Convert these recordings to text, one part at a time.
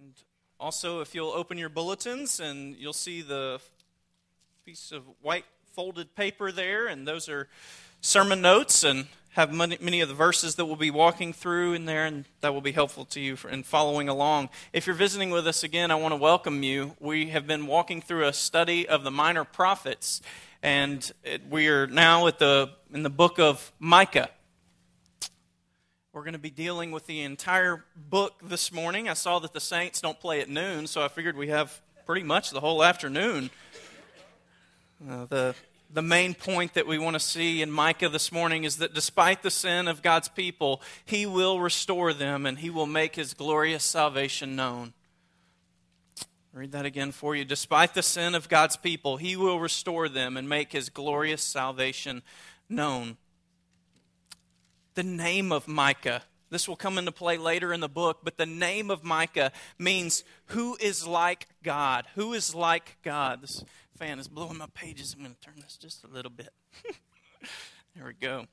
And also, if you'll open your bulletins, and you'll see the piece of white folded paper there, and those are sermon notes and have many, many of the verses that we'll be walking through in there, and that will be helpful to you in following along. If you're visiting with us again, I want to welcome you. We have been walking through a study of the minor prophets, and it, we are now at the in the book of Micah. We're going to be dealing with the entire book this morning. I saw that the Saints don't play at noon, so I figured we have pretty much the whole afternoon. Uh, the, the main point that we want to see in Micah this morning is that despite the sin of God's people, He will restore them and He will make His glorious salvation known. read that again for you. Despite the sin of God's people, He will restore them and make His glorious salvation known the name of Micah. This will come into play later in the book, but the name of Micah means who is like God. Who is like God? This fan is blowing my pages. I'm going to turn this just a little bit. there we go.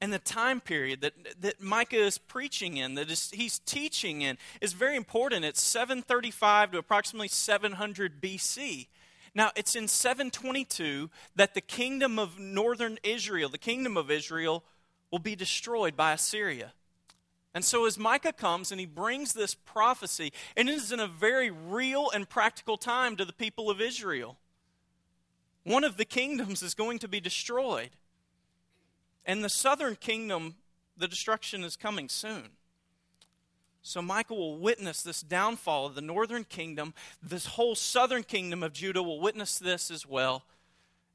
And the time period that, that Micah is preaching in, that is, he's teaching in, is very important. It's 735 to approximately 700 BC. Now, it's in 722 that the kingdom of northern Israel, the kingdom of Israel, will be destroyed by Assyria. And so, as Micah comes and he brings this prophecy, and it is in a very real and practical time to the people of Israel. One of the kingdoms is going to be destroyed. And the southern kingdom, the destruction is coming soon. So Micah will witness this downfall of the northern kingdom. This whole southern kingdom of Judah will witness this as well.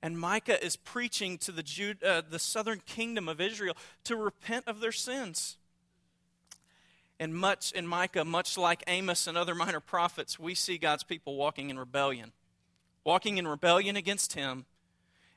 And Micah is preaching to the, Jude, uh, the southern kingdom of Israel to repent of their sins. And much in Micah, much like Amos and other minor prophets, we see God's people walking in rebellion, walking in rebellion against him.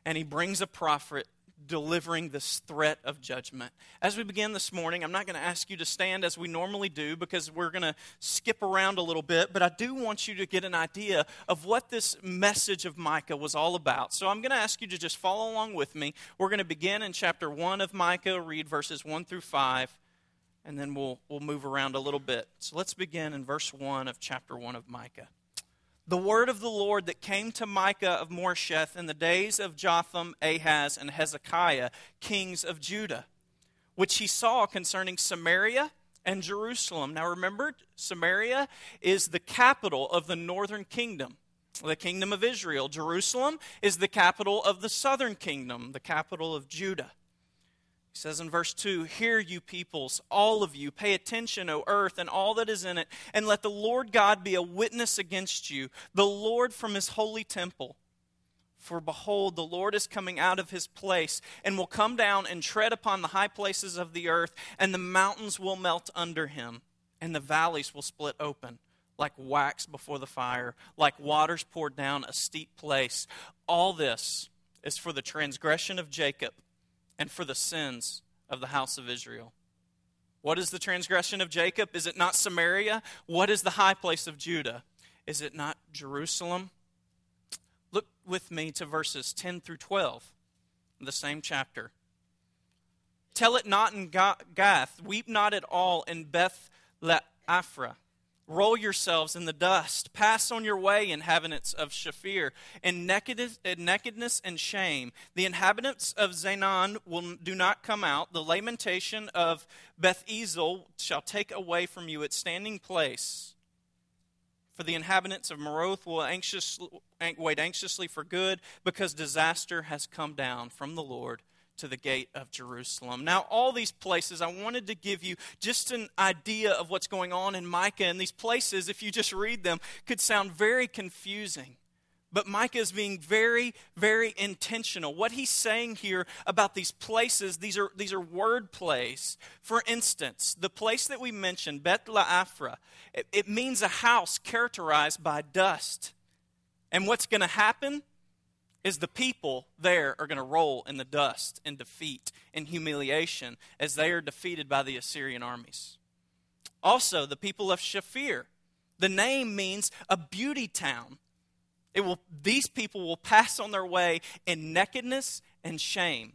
And he brings a prophet delivering this threat of judgment. As we begin this morning, I'm not going to ask you to stand as we normally do because we're going to skip around a little bit, but I do want you to get an idea of what this message of Micah was all about. So I'm going to ask you to just follow along with me. We're going to begin in chapter 1 of Micah, read verses 1 through 5, and then we'll, we'll move around a little bit. So let's begin in verse 1 of chapter 1 of Micah the word of the Lord that came to Micah of Moresheth in the days of Jotham, Ahaz, and Hezekiah, kings of Judah, which he saw concerning Samaria and Jerusalem. Now remember, Samaria is the capital of the northern kingdom, the kingdom of Israel. Jerusalem is the capital of the southern kingdom, the capital of Judah. He says in verse 2 Hear, you peoples, all of you, pay attention, O earth, and all that is in it, and let the Lord God be a witness against you, the Lord from his holy temple. For behold, the Lord is coming out of his place, and will come down and tread upon the high places of the earth, and the mountains will melt under him, and the valleys will split open. Like wax before the fire, like waters poured down a steep place. All this is for the transgression of Jacob and for the sins of the house of Israel. What is the transgression of Jacob? Is it not Samaria? What is the high place of Judah? Is it not Jerusalem? Look with me to verses 10 through 12 in the same chapter. Tell it not in Gath, weep not at all in Beth Le'aphra. Roll yourselves in the dust. Pass on your way, inhabitants of Shaphir, in nakedness, and shame. The inhabitants of Zaanan will do not come out. The lamentation of Beth Ezel shall take away from you its standing place. For the inhabitants of Maroth will anxious, wait anxiously for good, because disaster has come down from the Lord to the gate of Jerusalem. Now, all these places, I wanted to give you just an idea of what's going on in Micah. And these places, if you just read them, could sound very confusing. But Micah is being very, very intentional. What he's saying here about these places, these are, these are word plays. For instance, the place that we mentioned, Beth Le'aphra, it, it means a house characterized by dust. And what's going to happen? Is the people there are going to roll in the dust in defeat and humiliation as they are defeated by the Assyrian armies. Also, the people of Shaphir. The name means a beauty town. It will, these people will pass on their way in nakedness and shame.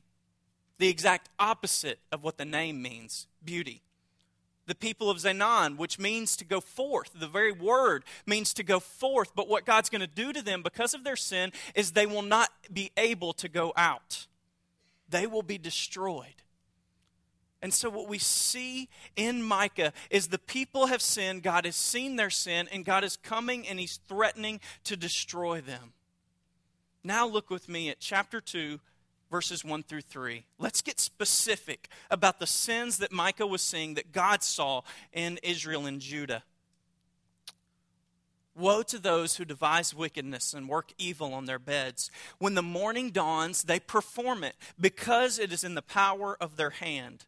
The exact opposite of what the name means beauty. The people of Zanan, which means to go forth. The very word means to go forth. But what God's going to do to them because of their sin is they will not be able to go out, they will be destroyed. And so, what we see in Micah is the people have sinned, God has seen their sin, and God is coming and He's threatening to destroy them. Now, look with me at chapter 2, verses 1 through 3. Let's get specific about the sins that Micah was seeing that God saw in Israel and Judah. Woe to those who devise wickedness and work evil on their beds. When the morning dawns, they perform it because it is in the power of their hand.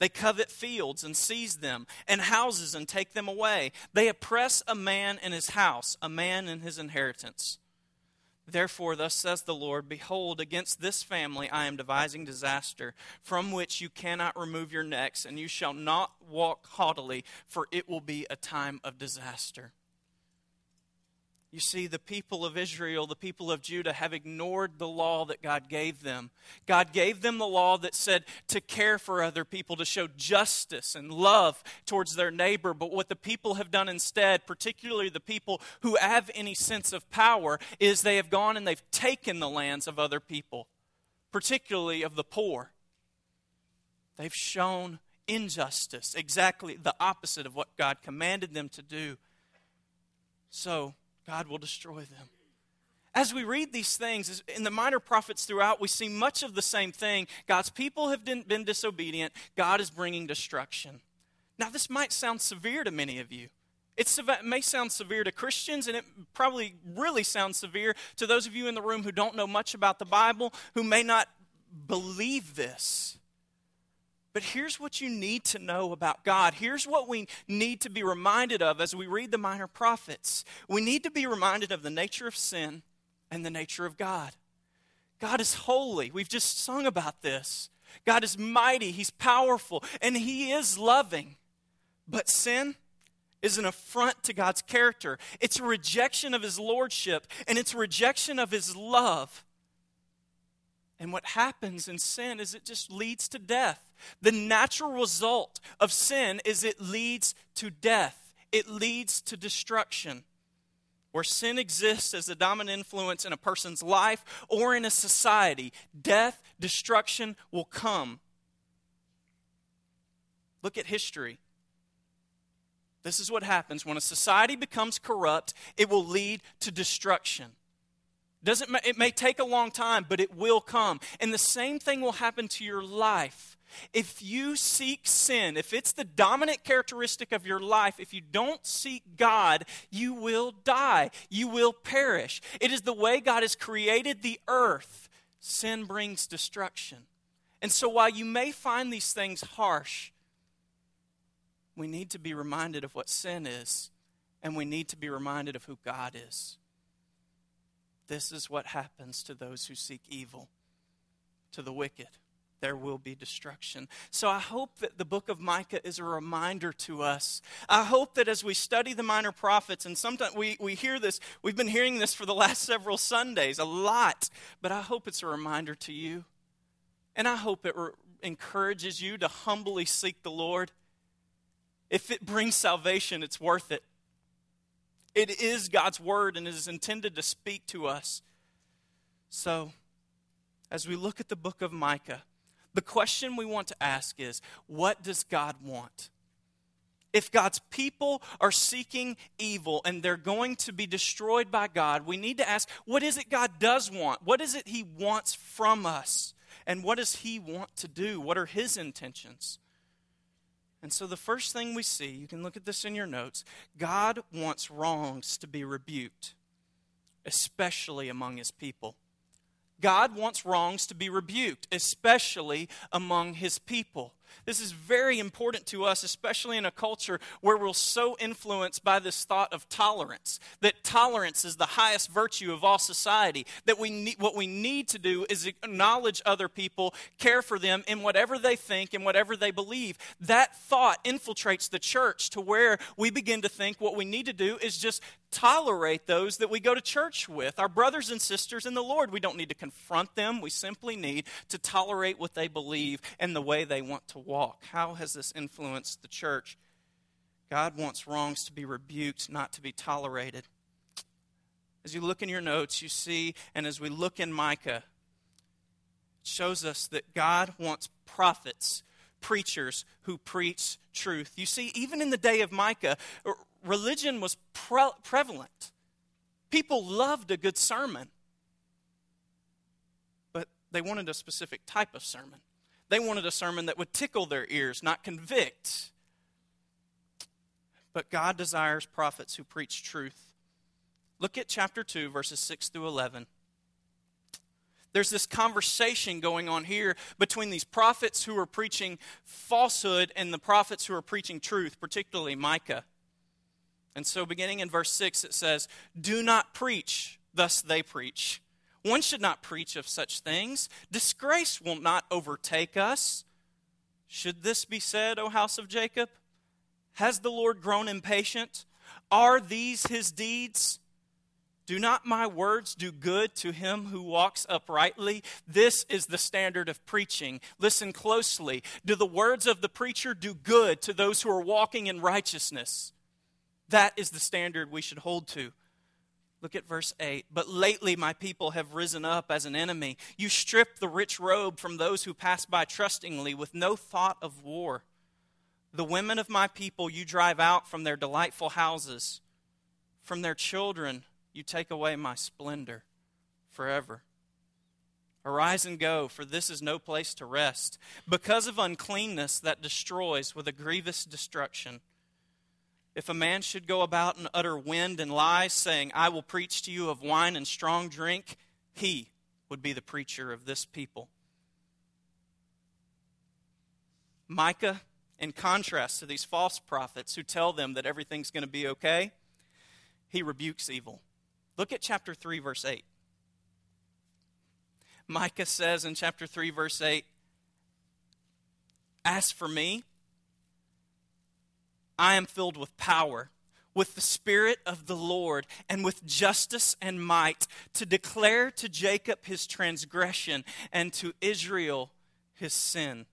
They covet fields and seize them, and houses and take them away. They oppress a man in his house, a man in his inheritance. Therefore, thus says the Lord Behold, against this family I am devising disaster, from which you cannot remove your necks, and you shall not walk haughtily, for it will be a time of disaster. You see, the people of Israel, the people of Judah, have ignored the law that God gave them. God gave them the law that said to care for other people, to show justice and love towards their neighbor. But what the people have done instead, particularly the people who have any sense of power, is they have gone and they've taken the lands of other people, particularly of the poor. They've shown injustice, exactly the opposite of what God commanded them to do. So, God will destroy them. As we read these things, in the minor prophets throughout, we see much of the same thing. God's people have been disobedient, God is bringing destruction. Now, this might sound severe to many of you. It may sound severe to Christians, and it probably really sounds severe to those of you in the room who don't know much about the Bible, who may not believe this. But here's what you need to know about God. Here's what we need to be reminded of as we read the minor prophets. We need to be reminded of the nature of sin and the nature of God. God is holy. We've just sung about this. God is mighty, He's powerful, and He is loving. But sin is an affront to God's character. It's a rejection of His lordship, and it's a rejection of His love. And what happens in sin is it just leads to death. The natural result of sin is it leads to death, it leads to destruction. Where sin exists as a dominant influence in a person's life or in a society, death, destruction will come. Look at history. This is what happens when a society becomes corrupt, it will lead to destruction. Doesn't it may take a long time, but it will come. And the same thing will happen to your life. If you seek sin, if it's the dominant characteristic of your life, if you don't seek God, you will die. You will perish. It is the way God has created the earth. Sin brings destruction. And so while you may find these things harsh, we need to be reminded of what sin is, and we need to be reminded of who God is. This is what happens to those who seek evil, to the wicked. There will be destruction. So I hope that the book of Micah is a reminder to us. I hope that as we study the minor prophets, and sometimes we, we hear this, we've been hearing this for the last several Sundays, a lot, but I hope it's a reminder to you. And I hope it re- encourages you to humbly seek the Lord. If it brings salvation, it's worth it. It is God's word and is intended to speak to us. So, as we look at the book of Micah, the question we want to ask is what does God want? If God's people are seeking evil and they're going to be destroyed by God, we need to ask what is it God does want? What is it He wants from us? And what does He want to do? What are His intentions? And so, the first thing we see, you can look at this in your notes God wants wrongs to be rebuked, especially among his people. God wants wrongs to be rebuked, especially among his people. This is very important to us, especially in a culture where we're so influenced by this thought of tolerance. That tolerance is the highest virtue of all society. That we need, what we need to do is acknowledge other people, care for them in whatever they think and whatever they believe. That thought infiltrates the church to where we begin to think what we need to do is just tolerate those that we go to church with, our brothers and sisters in the Lord. We don't need to confront them. We simply need to tolerate what they believe and the way they want to walk? How has this influenced the church? God wants wrongs to be rebuked, not to be tolerated. As you look in your notes, you see, and as we look in Micah, it shows us that God wants prophets, preachers who preach truth. You see, even in the day of Micah, religion was pre- prevalent. People loved a good sermon, but they wanted a specific type of sermon. They wanted a sermon that would tickle their ears, not convict. But God desires prophets who preach truth. Look at chapter 2, verses 6 through 11. There's this conversation going on here between these prophets who are preaching falsehood and the prophets who are preaching truth, particularly Micah. And so, beginning in verse 6, it says, Do not preach, thus they preach. One should not preach of such things. Disgrace will not overtake us. Should this be said, O house of Jacob? Has the Lord grown impatient? Are these his deeds? Do not my words do good to him who walks uprightly? This is the standard of preaching. Listen closely. Do the words of the preacher do good to those who are walking in righteousness? That is the standard we should hold to. Look at verse 8. But lately my people have risen up as an enemy. You strip the rich robe from those who pass by trustingly with no thought of war. The women of my people you drive out from their delightful houses, from their children you take away my splendor forever. Arise and go, for this is no place to rest, because of uncleanness that destroys with a grievous destruction. If a man should go about and utter wind and lies, saying, I will preach to you of wine and strong drink, he would be the preacher of this people. Micah, in contrast to these false prophets who tell them that everything's going to be okay, he rebukes evil. Look at chapter 3, verse 8. Micah says in chapter 3, verse 8, As for me, I am filled with power, with the Spirit of the Lord, and with justice and might, to declare to Jacob his transgression and to Israel his sin.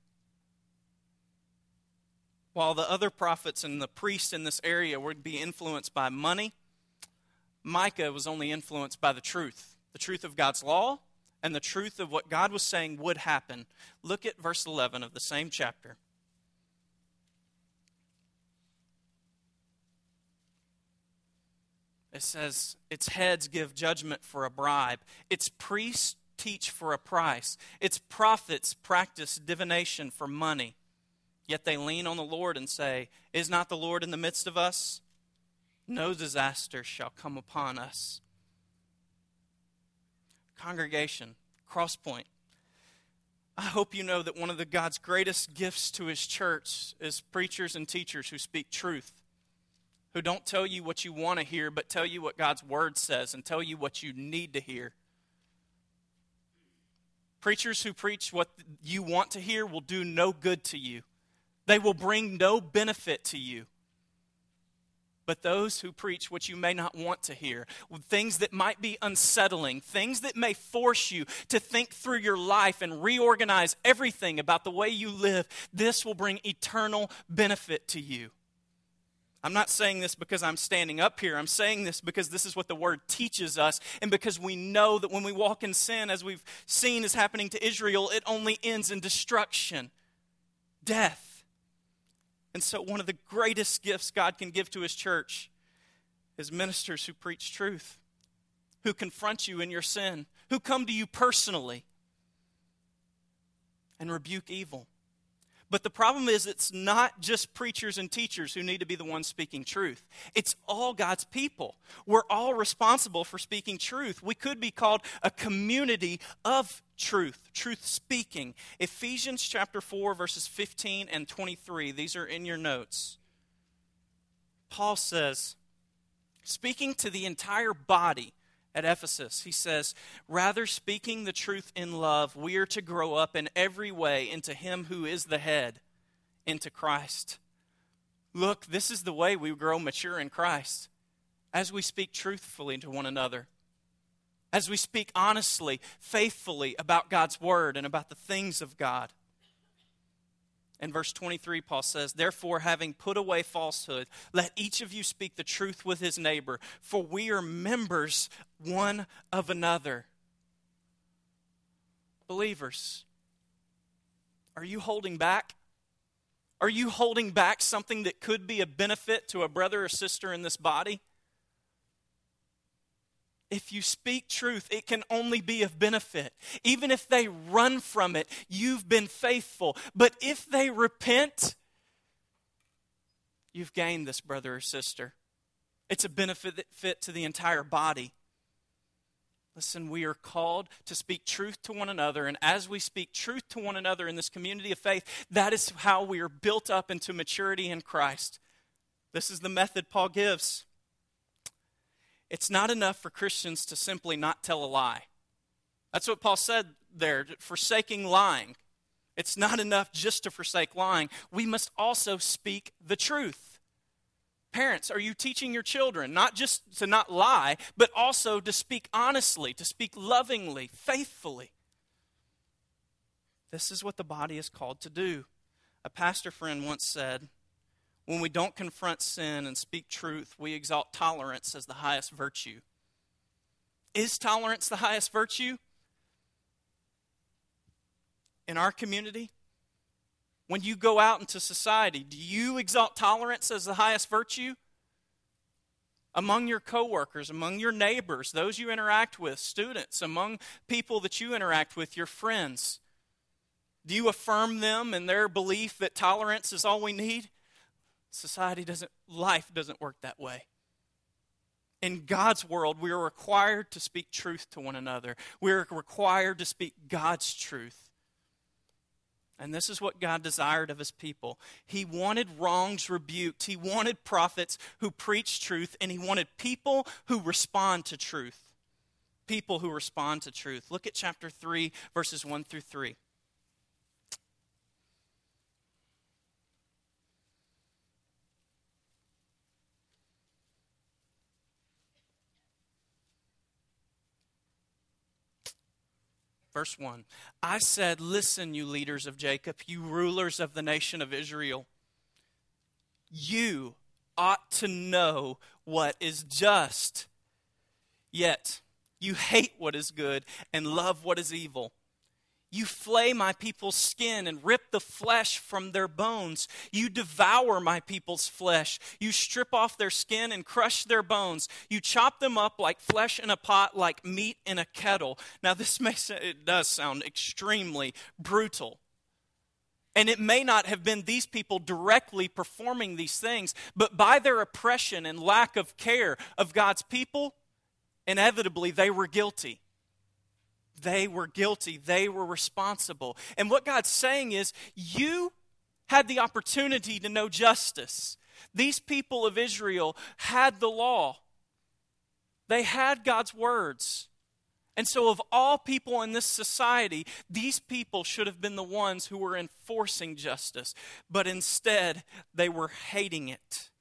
While the other prophets and the priests in this area would be influenced by money, Micah was only influenced by the truth the truth of God's law and the truth of what God was saying would happen. Look at verse 11 of the same chapter. It says, Its heads give judgment for a bribe, its priests teach for a price, its prophets practice divination for money. Yet they lean on the Lord and say, Is not the Lord in the midst of us? no disaster shall come upon us. Congregation, Crosspoint, I hope you know that one of the God's greatest gifts to his church is preachers and teachers who speak truth, who don't tell you what you want to hear, but tell you what God's word says and tell you what you need to hear. Preachers who preach what you want to hear will do no good to you. They will bring no benefit to you but those who preach what you may not want to hear, things that might be unsettling, things that may force you to think through your life and reorganize everything about the way you live, this will bring eternal benefit to you. I'm not saying this because I'm standing up here. I'm saying this because this is what the word teaches us, and because we know that when we walk in sin, as we've seen is happening to Israel, it only ends in destruction, death. And so, one of the greatest gifts God can give to His church is ministers who preach truth, who confront you in your sin, who come to you personally and rebuke evil. But the problem is, it's not just preachers and teachers who need to be the ones speaking truth. It's all God's people. We're all responsible for speaking truth. We could be called a community of truth, truth speaking. Ephesians chapter 4, verses 15 and 23. These are in your notes. Paul says, speaking to the entire body, at Ephesus. He says, Rather, speaking the truth in love, we are to grow up in every way into Him who is the head, into Christ. Look, this is the way we grow mature in Christ as we speak truthfully to one another, as we speak honestly, faithfully about God's Word and about the things of God. In verse 23, Paul says, Therefore, having put away falsehood, let each of you speak the truth with his neighbor, for we are members one of another. Believers, are you holding back? Are you holding back something that could be a benefit to a brother or sister in this body? If you speak truth, it can only be of benefit. Even if they run from it, you've been faithful. But if they repent, you've gained this brother or sister. It's a benefit fit to the entire body. Listen, we are called to speak truth to one another, and as we speak truth to one another in this community of faith, that is how we are built up into maturity in Christ. This is the method Paul gives. It's not enough for Christians to simply not tell a lie. That's what Paul said there, forsaking lying. It's not enough just to forsake lying. We must also speak the truth. Parents, are you teaching your children not just to not lie, but also to speak honestly, to speak lovingly, faithfully? This is what the body is called to do. A pastor friend once said, when we don't confront sin and speak truth, we exalt tolerance as the highest virtue. Is tolerance the highest virtue? In our community? When you go out into society, do you exalt tolerance as the highest virtue? Among your coworkers, among your neighbors, those you interact with, students, among people that you interact with, your friends, do you affirm them in their belief that tolerance is all we need? Society doesn't, life doesn't work that way. In God's world, we are required to speak truth to one another. We are required to speak God's truth. And this is what God desired of his people. He wanted wrongs rebuked. He wanted prophets who preach truth, and he wanted people who respond to truth. People who respond to truth. Look at chapter 3, verses 1 through 3. Verse 1 I said, Listen, you leaders of Jacob, you rulers of the nation of Israel. You ought to know what is just. Yet you hate what is good and love what is evil. You flay my people's skin and rip the flesh from their bones. You devour my people's flesh. You strip off their skin and crush their bones. You chop them up like flesh in a pot, like meat in a kettle. Now, this may it does sound extremely brutal. And it may not have been these people directly performing these things, but by their oppression and lack of care of God's people, inevitably they were guilty. They were guilty. They were responsible. And what God's saying is, you had the opportunity to know justice. These people of Israel had the law, they had God's words. And so, of all people in this society, these people should have been the ones who were enforcing justice. But instead, they were hating it.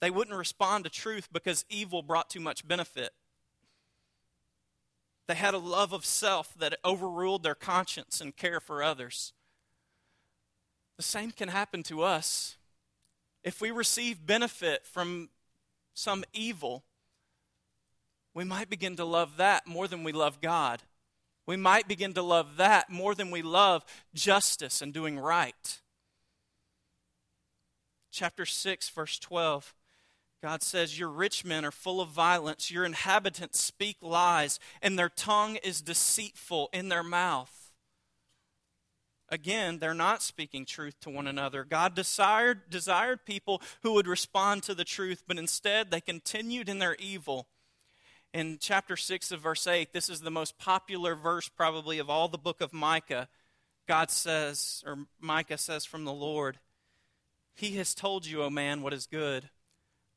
They wouldn't respond to truth because evil brought too much benefit. They had a love of self that overruled their conscience and care for others. The same can happen to us. If we receive benefit from some evil, we might begin to love that more than we love God. We might begin to love that more than we love justice and doing right. Chapter 6, verse 12. God says, Your rich men are full of violence, your inhabitants speak lies, and their tongue is deceitful in their mouth. Again, they're not speaking truth to one another. God desired, desired people who would respond to the truth, but instead they continued in their evil. In chapter 6 of verse 8, this is the most popular verse probably of all the book of Micah. God says, or Micah says from the Lord, He has told you, O man, what is good.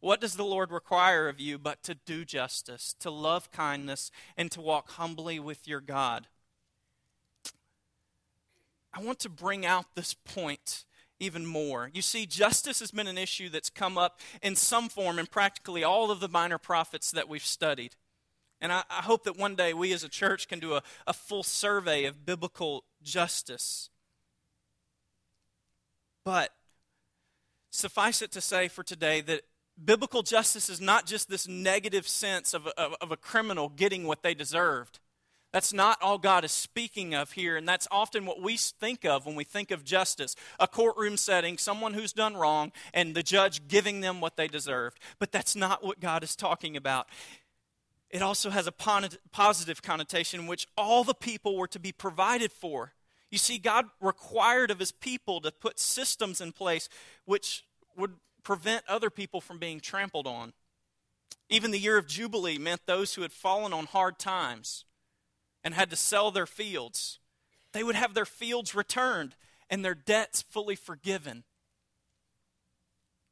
What does the Lord require of you but to do justice, to love kindness, and to walk humbly with your God? I want to bring out this point even more. You see, justice has been an issue that's come up in some form in practically all of the minor prophets that we've studied. And I, I hope that one day we as a church can do a, a full survey of biblical justice. But suffice it to say for today that biblical justice is not just this negative sense of, of, of, a criminal getting what they deserved. That's not all God is speaking of here, and that's often what we think of when we think of justice a courtroom setting, someone who's done wrong, and the judge giving them what they deserved. But that's not what God is talking about. It also has a positive connotation in which all the people were to be provided for. You see, God required of his people to put systems in place which would prevent other people from being trampled on. Even the year of Jubilee meant those who had fallen on hard times and had to sell their fields, they would have their fields returned and their debts fully forgiven.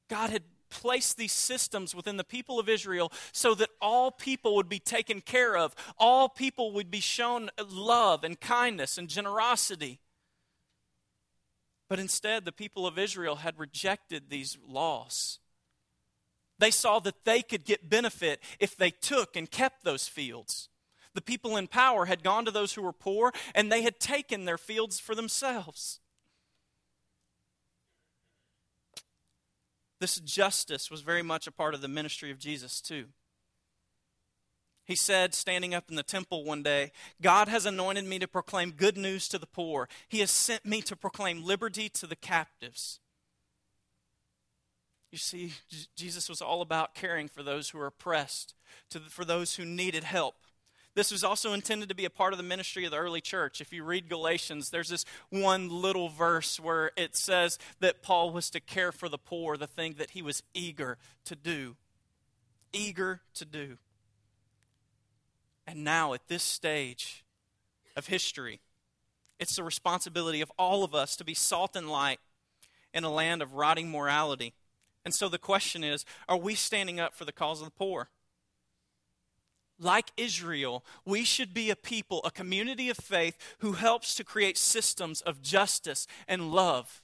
God had placed these systems within the people of Israel so that all people would be taken care of, all people would be shown love and kindness and generosity. But instead, the people of Israel had rejected these laws. They saw that they could get benefit if they took and kept those fields. The people in power had gone to those who were poor and they had taken their fields for themselves. This justice was very much a part of the ministry of Jesus, too. He said, standing up in the temple one day, God has anointed me to proclaim good news to the poor. He has sent me to proclaim liberty to the captives. You see, Jesus was all about caring for those who were oppressed, to, for those who needed help. This was also intended to be a part of the ministry of the early church. If you read Galatians, there's this one little verse where it says that Paul was to care for the poor, the thing that he was eager to do. Eager to do. And now, at this stage of history, it's the responsibility of all of us to be salt and light in a land of rotting morality. And so the question is are we standing up for the cause of the poor? like Israel, we should be a people, a community of faith who helps to create systems of justice and love.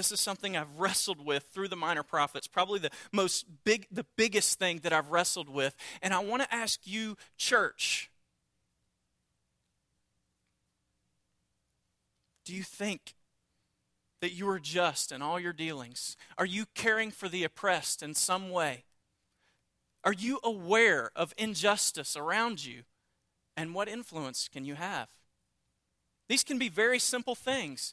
This is something I've wrestled with through the minor prophets, probably the most big the biggest thing that I've wrestled with. And I want to ask you, church, do you think that you are just in all your dealings? Are you caring for the oppressed in some way? Are you aware of injustice around you? And what influence can you have? These can be very simple things.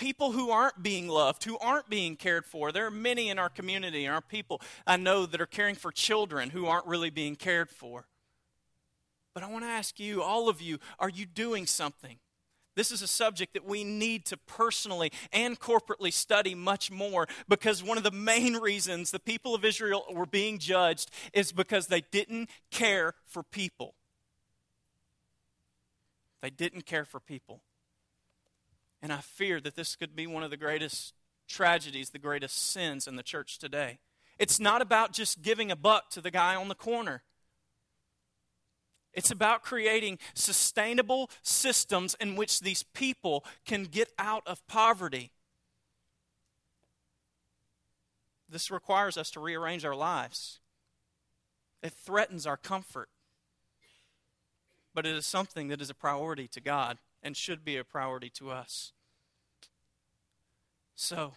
People who aren't being loved, who aren't being cared for. There are many in our community, our people I know that are caring for children who aren't really being cared for. But I want to ask you, all of you, are you doing something? This is a subject that we need to personally and corporately study much more because one of the main reasons the people of Israel were being judged is because they didn't care for people. They didn't care for people. And I fear that this could be one of the greatest tragedies, the greatest sins in the church today. It's not about just giving a buck to the guy on the corner. It's about creating sustainable systems in which these people can get out of poverty. This requires us to rearrange our lives. It threatens our comfort. But it is something that is a priority to God and should be a priority to us. So,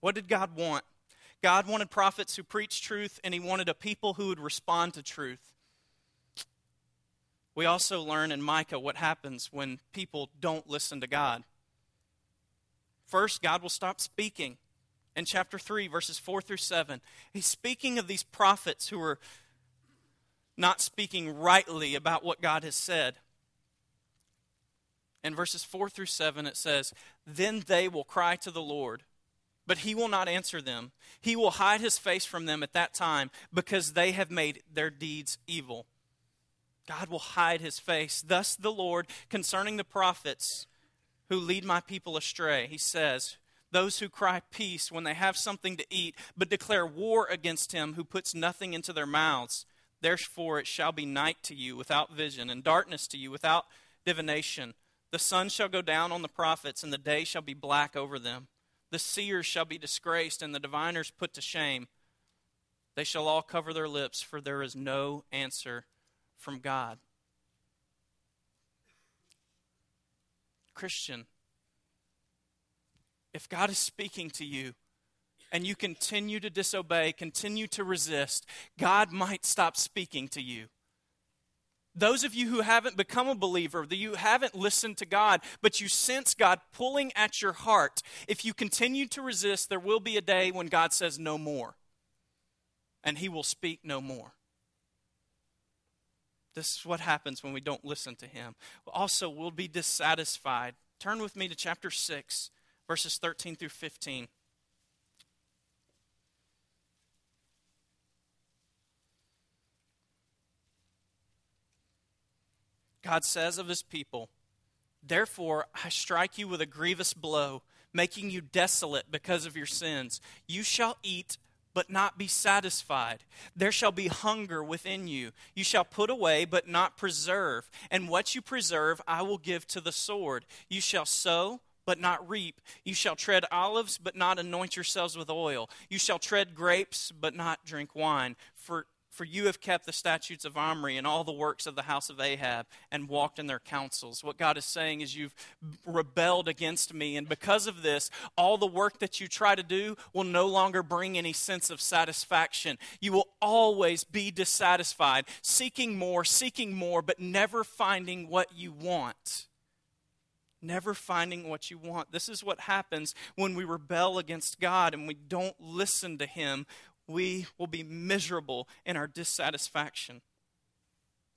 what did God want? God wanted prophets who preached truth, and He wanted a people who would respond to truth. We also learn in Micah what happens when people don't listen to God. First, God will stop speaking. In chapter 3, verses 4 through 7, he's speaking of these prophets who are not speaking rightly about what God has said. In verses 4 through 7, it says, Then they will cry to the Lord, but he will not answer them. He will hide his face from them at that time because they have made their deeds evil. God will hide his face. Thus, the Lord, concerning the prophets who lead my people astray, he says, Those who cry peace when they have something to eat, but declare war against him who puts nothing into their mouths. Therefore, it shall be night to you without vision, and darkness to you without divination. The sun shall go down on the prophets, and the day shall be black over them. The seers shall be disgraced, and the diviners put to shame. They shall all cover their lips, for there is no answer from God. Christian, if God is speaking to you and you continue to disobey, continue to resist, God might stop speaking to you. Those of you who haven't become a believer, that you haven't listened to God, but you sense God pulling at your heart, if you continue to resist, there will be a day when God says no more. And he will speak no more. This is what happens when we don't listen to him. Also, we'll be dissatisfied. Turn with me to chapter 6, verses 13 through 15. God says of his people, Therefore I strike you with a grievous blow, making you desolate because of your sins. You shall eat, but not be satisfied. There shall be hunger within you. You shall put away, but not preserve. And what you preserve I will give to the sword. You shall sow, but not reap. You shall tread olives, but not anoint yourselves with oil. You shall tread grapes, but not drink wine. For for you have kept the statutes of Omri and all the works of the house of Ahab and walked in their counsels. What God is saying is you've rebelled against me, and because of this, all the work that you try to do will no longer bring any sense of satisfaction. You will always be dissatisfied, seeking more, seeking more, but never finding what you want never finding what you want. This is what happens when we rebel against God and we don't listen to Him we will be miserable in our dissatisfaction.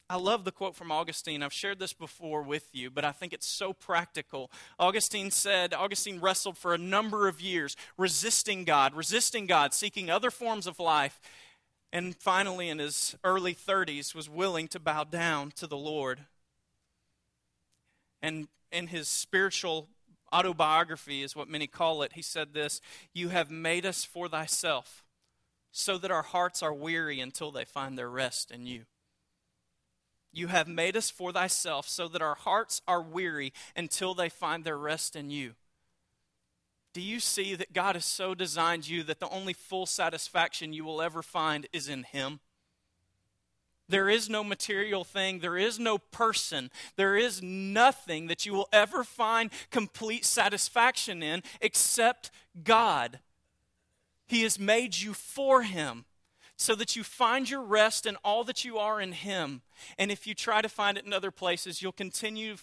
I love the quote from Augustine. I've shared this before with you, but I think it's so practical. Augustine said, Augustine wrestled for a number of years, resisting God, resisting God, seeking other forms of life, and finally, in his early 30s, was willing to bow down to the Lord. And in his spiritual autobiography, is what many call it, he said this You have made us for thyself so that our hearts are weary until they find their rest in you. You have made us for thyself so that our hearts are weary until they find their rest in you. Do you see that God has so designed you that the only full satisfaction you will ever find is in Him? There is no material thing, there is no person, there is nothing that you will ever find complete satisfaction in except God. He has made you for Him so that you find your rest in all that you are in Him. And if you try to find it in other places, you'll continue,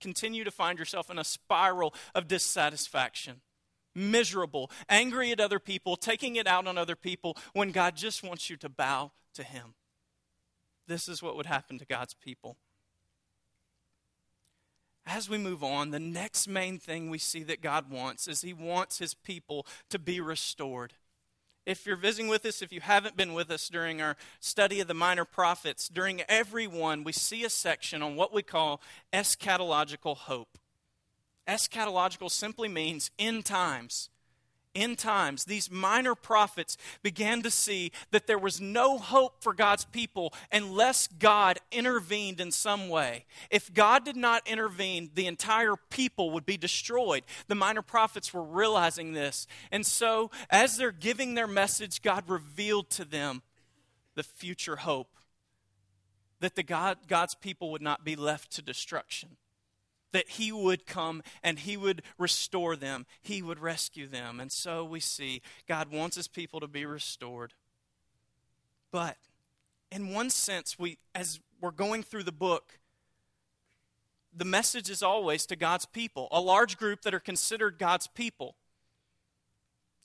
continue to find yourself in a spiral of dissatisfaction. Miserable, angry at other people, taking it out on other people when God just wants you to bow to Him. This is what would happen to God's people. As we move on, the next main thing we see that God wants is He wants His people to be restored. If you're visiting with us, if you haven't been with us during our study of the minor prophets, during every one, we see a section on what we call eschatological hope. Eschatological simply means end times end times, these minor prophets began to see that there was no hope for God's people unless God intervened in some way. If God did not intervene, the entire people would be destroyed. The minor prophets were realizing this. And so, as they're giving their message, God revealed to them the future hope that the God, God's people would not be left to destruction that he would come and he would restore them, he would rescue them. And so we see God wants his people to be restored. But in one sense, we as we're going through the book, the message is always to God's people, a large group that are considered God's people.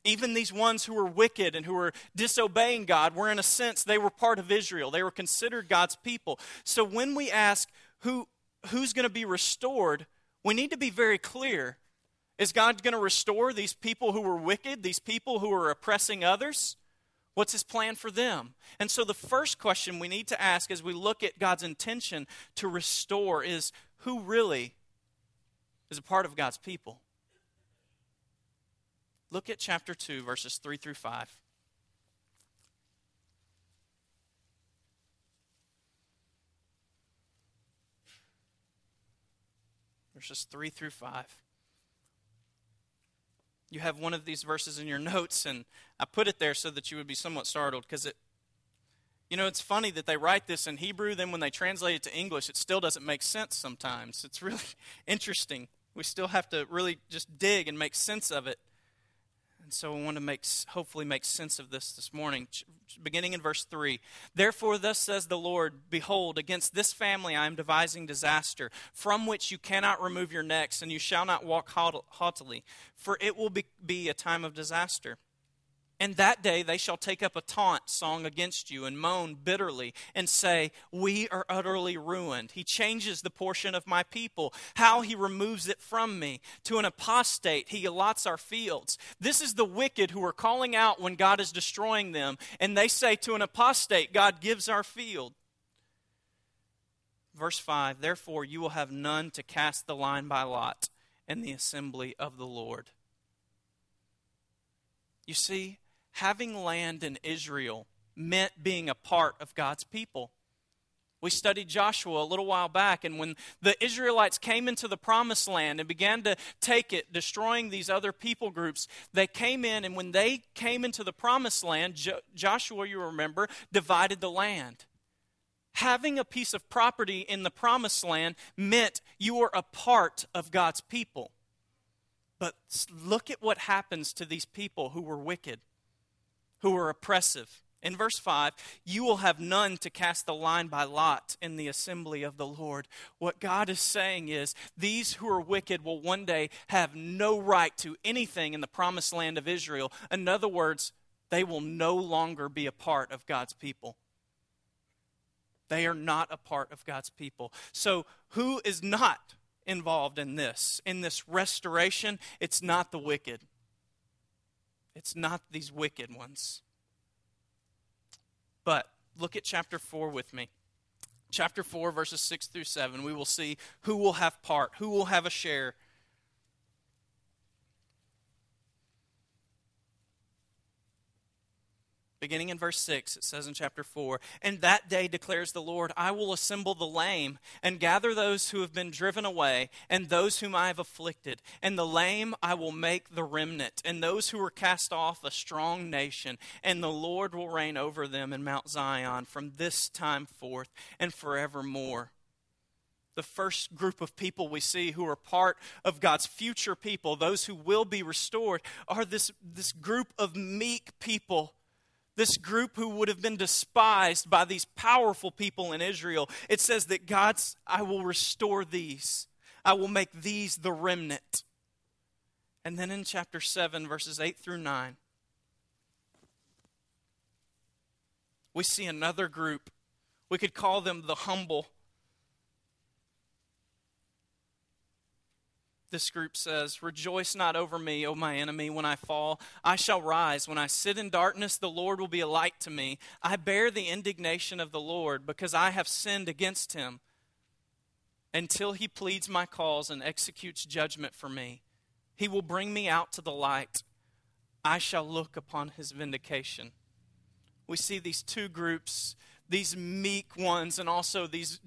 Even these ones who were wicked and who were disobeying God were, in a sense, they were part of Israel. They were considered God's people. So when we ask, who, who's going to be restored, we need to be very clear. Is God going to restore these people who were wicked, these people who are oppressing others? What's his plan for them? And so the first question we need to ask as we look at God's intention to restore is who really is a part of God's people? Look at chapter 2, verses 3 through 5. Verses 3 through 5. You have one of these verses in your notes, and I put it there so that you would be somewhat startled because it, you know, it's funny that they write this in Hebrew, then when they translate it to English, it still doesn't make sense sometimes. It's really interesting. We still have to really just dig and make sense of it. And so I want to make, hopefully make sense of this this morning. Beginning in verse 3 Therefore, thus says the Lord Behold, against this family I am devising disaster, from which you cannot remove your necks, and you shall not walk haughtily, for it will be, be a time of disaster. And that day they shall take up a taunt song against you and moan bitterly and say, We are utterly ruined. He changes the portion of my people, how he removes it from me. To an apostate he allots our fields. This is the wicked who are calling out when God is destroying them. And they say to an apostate, God gives our field. Verse 5 Therefore you will have none to cast the line by lot in the assembly of the Lord. You see, having land in Israel meant being a part of God's people. We studied Joshua a little while back, and when the Israelites came into the promised land and began to take it, destroying these other people groups, they came in, and when they came into the promised land, jo- Joshua, you remember, divided the land. Having a piece of property in the promised land meant you were a part of God's people. But look at what happens to these people who were wicked who are oppressive. In verse 5, you will have none to cast the line by lot in the assembly of the Lord. What God is saying is, these who are wicked will one day have no right to anything in the promised land of Israel. In other words, they will no longer be a part of God's people. They are not a part of God's people. So, who is not involved in this? In this restoration, it's not the wicked. It's not these wicked ones. But look at chapter 4 with me. Chapter 4, verses 6 through 7, we will see who will have part, who will have a share Beginning in verse 6, it says in chapter 4 And that day declares the Lord, I will assemble the lame and gather those who have been driven away and those whom I have afflicted. And the lame I will make the remnant, and those who were cast off a strong nation. And the Lord will reign over them in Mount Zion from this time forth and forevermore the first group of people we see who are part of God's future people, those who will be restored, are this, this group of meek people this group who would have been despised by these powerful people in Israel, it says that God's, I will restore these. I will make these the remnant. And then in chapter 7, verses 8 through 9, we see another group. We could call them the humble. This group says, Rejoice not over me, O my enemy, when I fall. I shall rise. When I sit in darkness, the Lord will be a light to me. I bear the indignation of the Lord because I have sinned against him until he pleads my cause and executes judgment for me. He will bring me out to the light. I shall look upon his vindication. We see these two groups these meek ones and also these,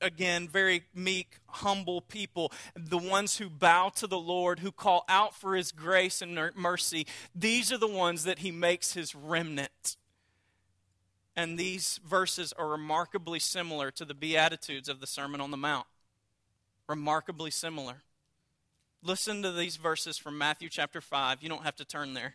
again, very meek, humble people, the ones who bow to the Lord, who call out for his grace and mercy, these are the ones that he makes his remnant. And these verses are remarkably similar to the Beatitudes of the Sermon on the Mount. Remarkably similar. Listen to these verses from Matthew chapter 5. You don't have to turn there.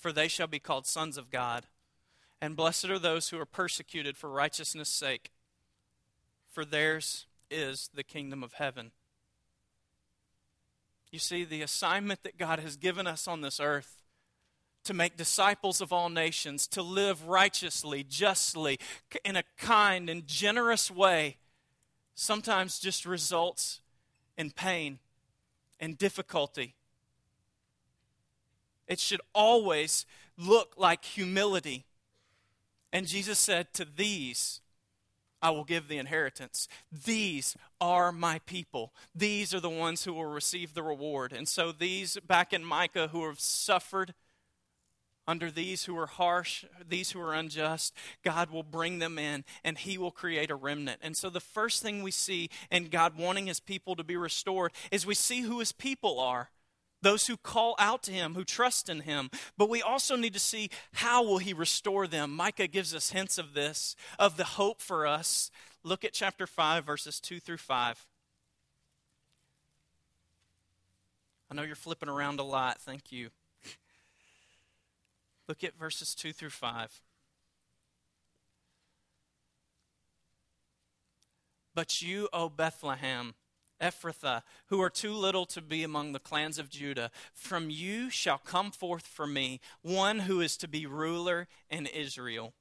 for they shall be called sons of God. And blessed are those who are persecuted for righteousness' sake, for theirs is the kingdom of heaven. You see, the assignment that God has given us on this earth to make disciples of all nations, to live righteously, justly, in a kind and generous way, sometimes just results in pain and difficulty it should always look like humility. And Jesus said, To these I will give the inheritance. These are my people. These are the ones who will receive the reward. And so, these back in Micah who have suffered under these who are harsh, these who are unjust, God will bring them in and He will create a remnant. And so, the first thing we see in God wanting His people to be restored is we see who His people are those who call out to him, who trust in him. But we also need to see how will he restore them. Micah gives us hints of this, of the hope for us. Look at chapter 5 verses 2 through 5. I know you're flipping around a lot. Thank you. Look at verses 2 through 5. But you, O Bethlehem, Ephrathah, who are too little to be among the clans of Judah, from you shall come forth for me one who is to be ruler in Israel,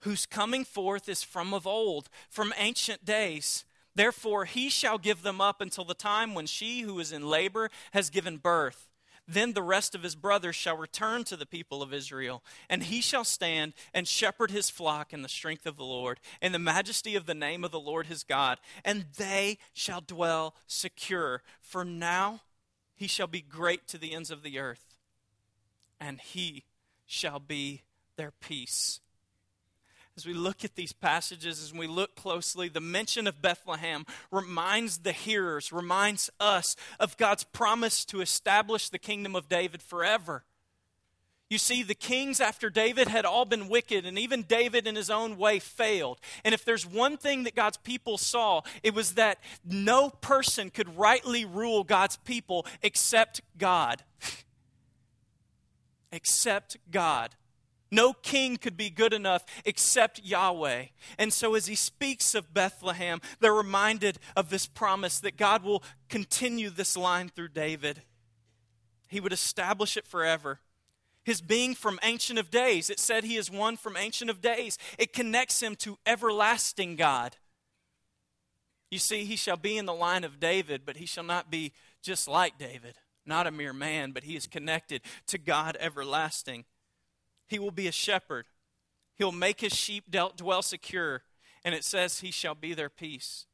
whose coming forth is from of old, from ancient days. Therefore he shall give them up until the time when she who is in labor has given birth then the rest of his brothers shall return to the people of Israel, and he shall stand and shepherd his flock in the strength of the Lord, in the majesty of the name of the Lord his God, and they shall dwell secure. For now he shall be great to the ends of the earth, and he shall be their peace as we look at these passages, as we look closely, the mention of Bethlehem reminds the hearers, reminds us of God's promise to establish the kingdom of David forever. You see, the kings after David had all been wicked, and even David in his own way failed. And if there's one thing that God's people saw, it was that no person could rightly rule God's people except God. except God. No king could be good enough except Yahweh. And so, as he speaks of Bethlehem, they're reminded of this promise that God will continue this line through David. He would establish it forever. His being from Ancient of Days, it said he is one from Ancient of Days. It connects him to everlasting God. You see, he shall be in the line of David, but he shall not be just like David, not a mere man, but he is connected to God everlasting. He will be a shepherd. He'll make his sheep dwell secure. And it says he shall be their peace.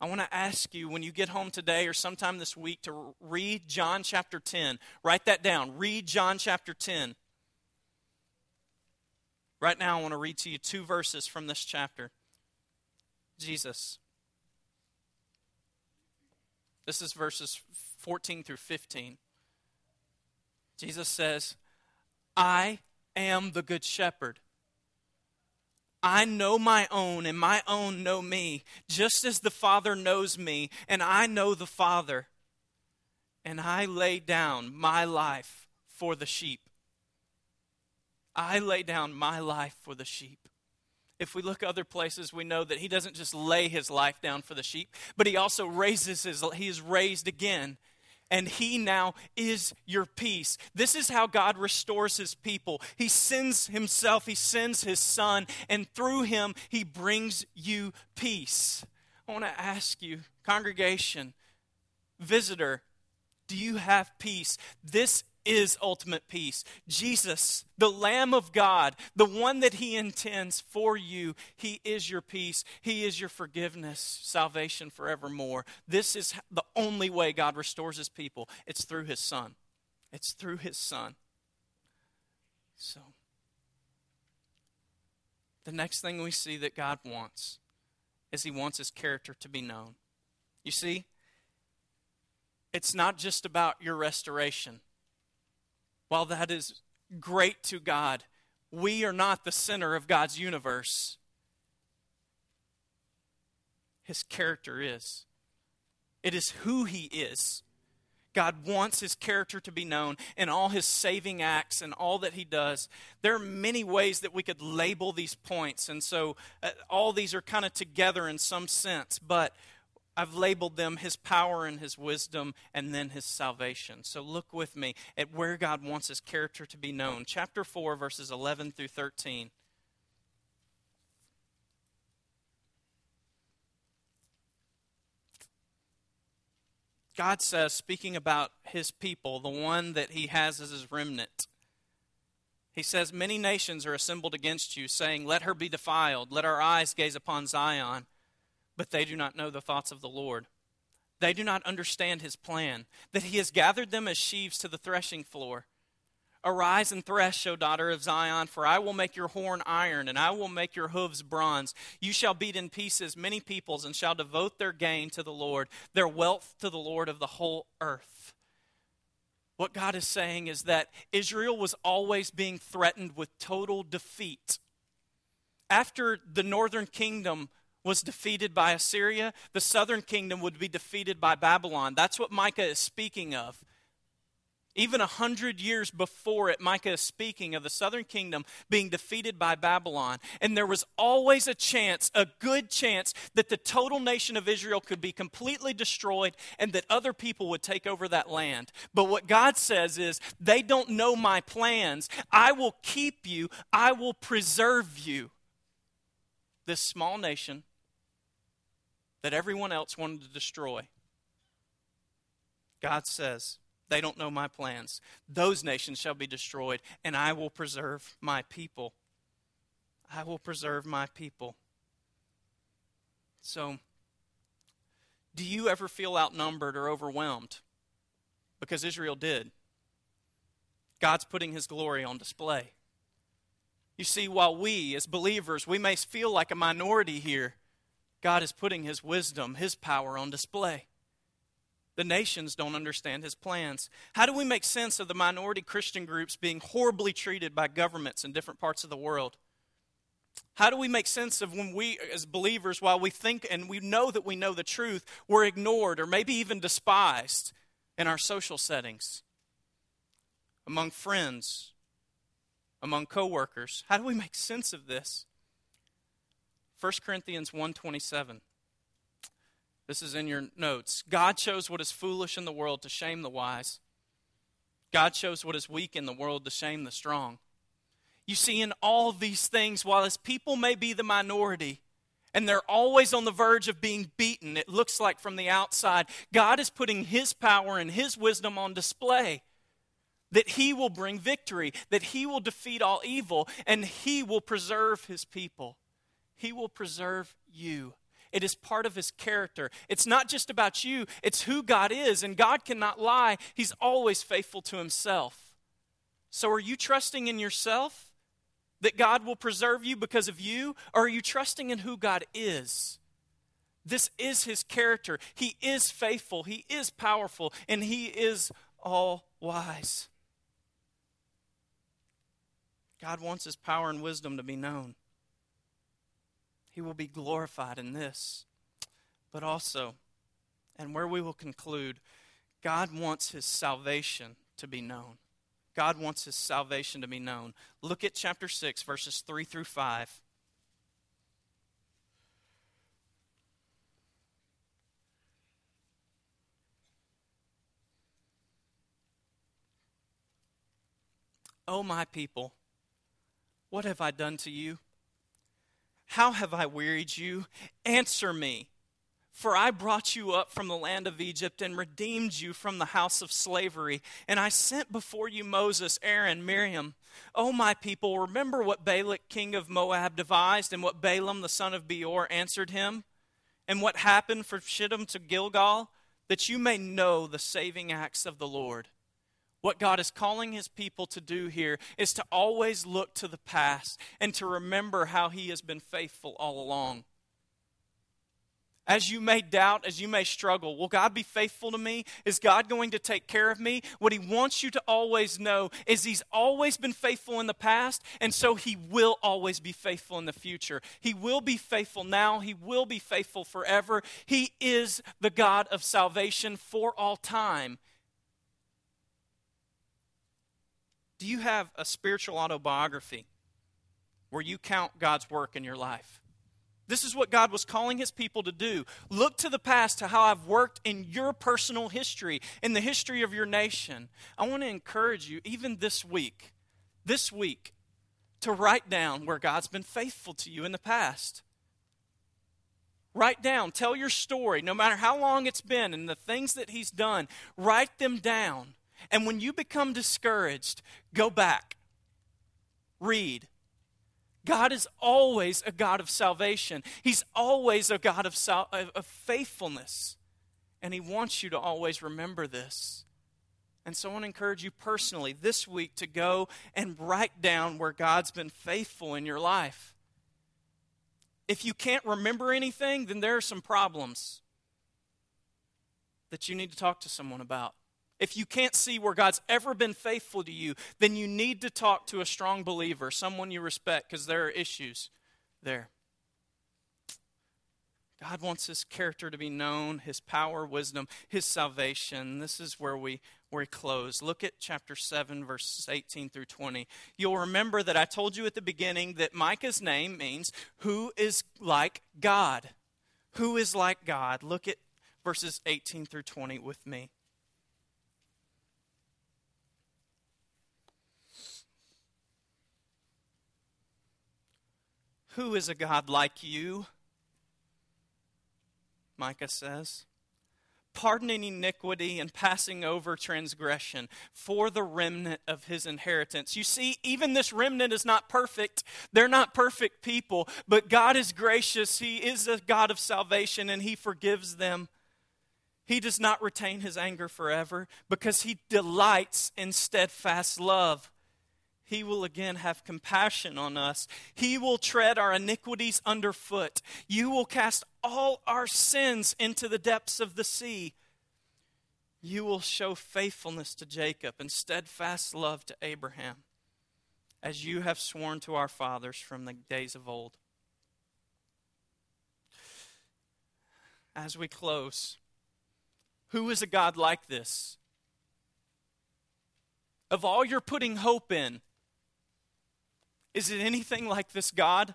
I want to ask you when you get home today or sometime this week to read John chapter 10. Write that down. Read John chapter 10. Right now, I want to read to you two verses from this chapter. Jesus. This is verses 14 through 15. Jesus says, I am the good shepherd. I know my own, and my own know me, just as the Father knows me, and I know the Father. And I lay down my life for the sheep. I lay down my life for the sheep. If we look other places, we know that he doesn't just lay his life down for the sheep, but he also raises his, he is raised again and he now is your peace. This is how God restores his people. He sends himself, he sends his son, and through him, he brings you peace. I want to ask you, congregation, visitor, do you have peace? This is ultimate peace. Jesus, the Lamb of God, the one that He intends for you, He is your peace. He is your forgiveness, salvation forevermore. This is the only way God restores His people. It's through His Son. It's through His Son. So, the next thing we see that God wants is He wants His character to be known. You see, it's not just about your restoration while that is great to God, we are not the center of God's universe. His character is. It is who He is. God wants His character to be known in all His saving acts and all that He does. There are many ways that we could label these points, and so uh, all these are kind of together in some sense, but I've labeled them his power and his wisdom and then his salvation. So look with me at where God wants his character to be known. Chapter 4, verses 11 through 13. God says, speaking about his people, the one that he has as his remnant, He says, Many nations are assembled against you, saying, Let her be defiled, let our eyes gaze upon Zion. But they do not know the thoughts of the Lord. They do not understand his plan, that he has gathered them as sheaves to the threshing floor. Arise and thresh, O daughter of Zion, for I will make your horn iron, and I will make your hooves bronze. You shall beat in pieces many peoples, and shall devote their gain to the Lord, their wealth to the Lord of the whole earth. What God is saying is that Israel was always being threatened with total defeat. After the northern kingdom was defeated by Assyria, the southern kingdom would be defeated by Babylon. That's what Micah is speaking of. Even a hundred years before it, Micah is speaking of the southern kingdom being defeated by Babylon. And there was always a chance, a good chance, that the total nation of Israel could be completely destroyed and that other people would take over that land. But what God says is, they don't know my plans. I will keep you, I will preserve you. This small nation that everyone else wanted to destroy. God says, they don't know my plans. Those nations shall be destroyed, and I will preserve my people. I will preserve my people. So, do you ever feel outnumbered or overwhelmed? Because Israel did. God's putting his glory on display. You see, while we, as believers, we may feel like a minority here, God is putting his wisdom, his power on display. The nations don't understand his plans. How do we make sense of the minority Christian groups being horribly treated by governments in different parts of the world? How do we make sense of when we, as believers, while we think and we know that we know the truth, we're ignored or maybe even despised in our social settings, among friends, among coworkers? How do we make sense of this? 1 Corinthians 127. This is in your notes. God chose what is foolish in the world to shame the wise. God chose what is weak in the world to shame the strong. You see, in all these things, while his people may be the minority, and they're always on the verge of being beaten, it looks like from the outside, God is putting his power and his wisdom on display. That he will bring victory, that he will defeat all evil, and he will preserve his people. He will preserve you. It is part of his character. It's not just about you, it's who God is. And God cannot lie, he's always faithful to himself. So are you trusting in yourself that God will preserve you because of you? Or are you trusting in who God is? This is his character. He is faithful, he is powerful, and he is all wise. God wants his power and wisdom to be known. He will be glorified in this. But also, and where we will conclude, God wants his salvation to be known. God wants his salvation to be known. Look at chapter 6, verses 3 through 5. O oh, my people, what have I done to you? How have I wearied you? Answer me. For I brought you up from the land of Egypt and redeemed you from the house of slavery. And I sent before you Moses, Aaron, Miriam. O my people, remember what Balak, king of Moab, devised, and what Balaam, the son of Beor, answered him, and what happened from Shittim to Gilgal, that you may know the saving acts of the Lord. What God is calling his people to do here is to always look to the past and to remember how he has been faithful all along. As you may doubt, as you may struggle, will God be faithful to me? Is God going to take care of me? What He wants you to always know is He's always been faithful in the past, and so He will always be faithful in the future. He will be faithful now, He will be faithful forever. He is the God of salvation for all time. Do you have a spiritual autobiography where you count God's work in your life? This is what God was calling his people to do. Look to the past to how I've worked in your personal history, in the history of your nation. I want to encourage you, even this week, this week, to write down where God's been faithful to you in the past. Write down, tell your story, no matter how long it's been and the things that He's done. Write them down and when you become discouraged, go back. read. God is always a God of salvation. He's always a God of, sal- of faithfulness. And He wants you to always remember this. And so I want to encourage you personally this week to go and write down where God's been faithful in your life. If you can't remember anything, then there are some problems that you need to talk to someone about. If you can't see where God's ever been faithful to you, then you need to talk to a strong believer, someone you respect, because there are issues there. God wants his character to be known, his power, wisdom, his salvation. This is where we where we close. Look at chapter 7 verses 18 through 20. You'll remember that I told you at the beginning that Micah's name means who is like God. Who is like God? Look at verses 18 through 20 with me. Who is a God like you? Micah says. Pardoning iniquity and passing over transgression for the remnant of his inheritance. You see, even this remnant is not perfect. They're not perfect people, but God is gracious. He is a God of salvation and he forgives them. He does not retain his anger forever because he delights in steadfast love. He will again have compassion on us. He will tread our iniquities underfoot. You will cast all our sins into the depths of the sea. You will show faithfulness to Jacob and steadfast love to Abraham, as you have sworn to our fathers from the days of old. As we close, who is a God like this? Of all you're putting hope in, is it anything like this God?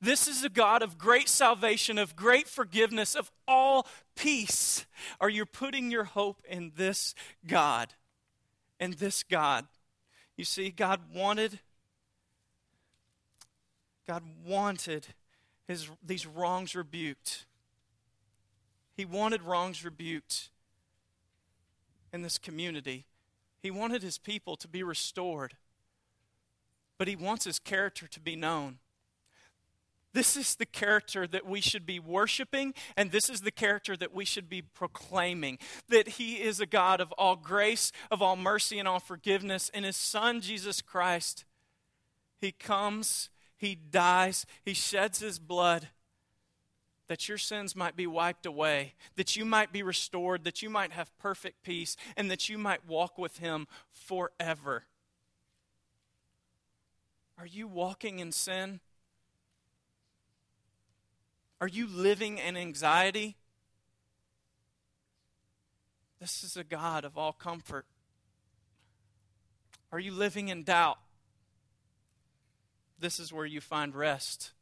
This is a God of great salvation, of great forgiveness, of all peace. Are you putting your hope in this God? In this God. You see, God wanted God wanted his, these wrongs rebuked. He wanted wrongs rebuked in this community. He wanted his people to be restored but he wants his character to be known. This is the character that we should be worshiping, and this is the character that we should be proclaiming that He is a God of all grace, of all mercy, and all forgiveness. And His Son, Jesus Christ, He comes, He dies, He sheds His blood that your sins might be wiped away, that you might be restored, that you might have perfect peace, and that you might walk with Him forever. Are you walking in sin? Are you living in anxiety? This is a God of all comfort. Are you living in doubt? This is where you find rest.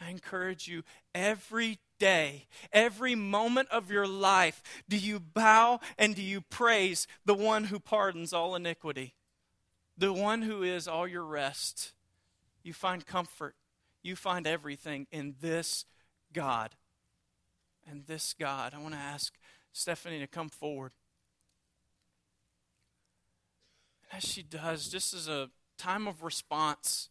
I encourage you every day, every moment of your life, do you bow and do you praise the one who pardons all iniquity? The one who is all your rest. You find comfort. You find everything in this God. And this God. I want to ask Stephanie to come forward. As she does, just as a time of response,